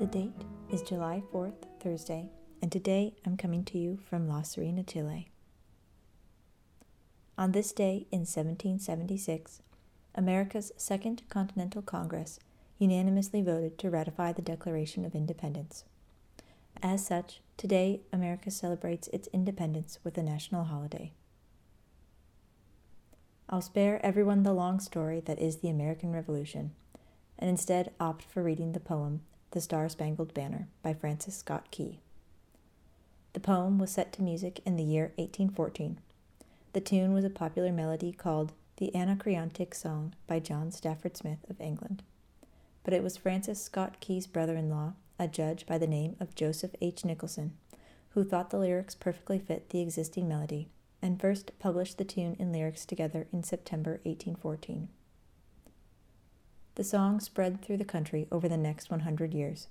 The date is July 4th, Thursday, and today I'm coming to you from La Serena, Chile. On this day in 1776, America's Second Continental Congress unanimously voted to ratify the Declaration of Independence. As such, today America celebrates its independence with a national holiday. I'll spare everyone the long story that is the American Revolution, and instead opt for reading the poem The Star Spangled Banner by Francis Scott Key. The poem was set to music in the year 1814. The tune was a popular melody called The Anacreontic Song by John Stafford Smith of England. But it was Francis Scott Key's brother in law, a judge by the name of Joseph H. Nicholson, who thought the lyrics perfectly fit the existing melody and first published the tune and lyrics together in September 1814. The song spread through the country over the next 100 years.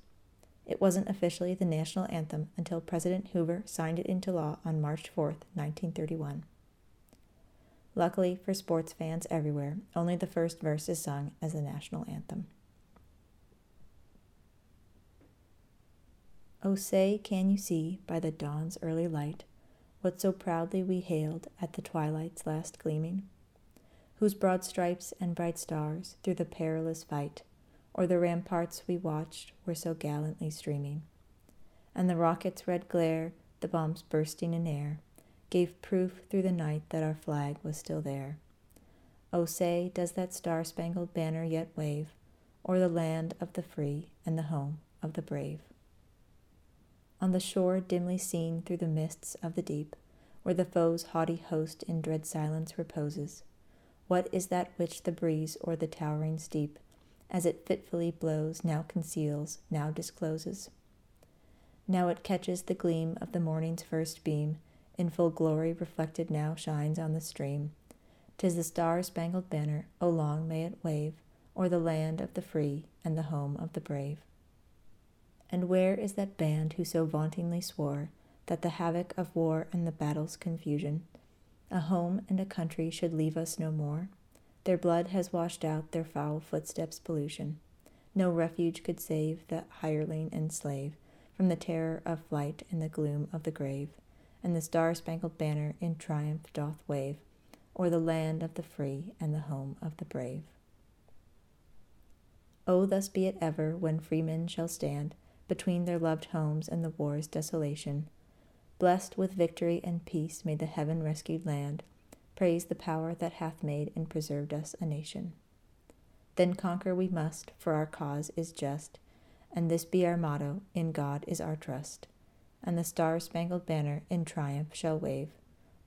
It wasn't officially the national anthem until President Hoover signed it into law on March 4, 1931. Luckily for sports fans everywhere, only the first verse is sung as the national anthem. Oh, say, can you see by the dawn's early light what so proudly we hailed at the twilight's last gleaming? Whose broad stripes and bright stars through the perilous fight, or the ramparts we watched, were so gallantly streaming? And the rocket's red glare, the bombs bursting in air, gave proof through the night that our flag was still there. Oh, say, does that star spangled banner yet wave o'er the land of the free and the home of the brave? on the shore dimly seen through the mists of the deep, where the foe's haughty host in dread silence reposes. What is that which the breeze o'er the towering steep, as it fitfully blows, now conceals, now discloses? Now it catches the gleam of the morning's first beam, in full glory reflected now shines on the stream. Tis the star spangled banner, O long may it wave, o'er the land of the free and the home of the brave. And where is that band who so vauntingly swore that the havoc of war and the battle's confusion, a home and a country should leave us no more? Their blood has washed out their foul footsteps' pollution. No refuge could save the hireling and slave from the terror of flight and the gloom of the grave, and the star spangled banner in triumph doth wave o'er the land of the free and the home of the brave. Oh, thus be it ever when freemen shall stand between their loved homes and the war's desolation. Blessed with victory and peace may the heaven rescued land praise the power that hath made and preserved us a nation. Then conquer we must, for our cause is just, and this be our motto in God is our trust. And the star spangled banner in triumph shall wave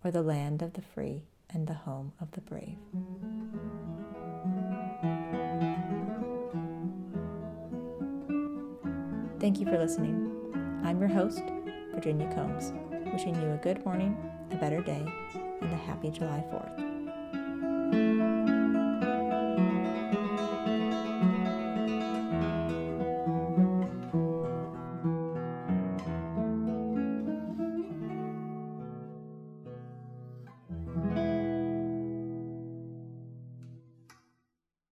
o'er the land of the free and the home of the brave. Thank you for listening. I'm your host, Virginia Combs, wishing you a good morning, a better day, and a happy July 4th.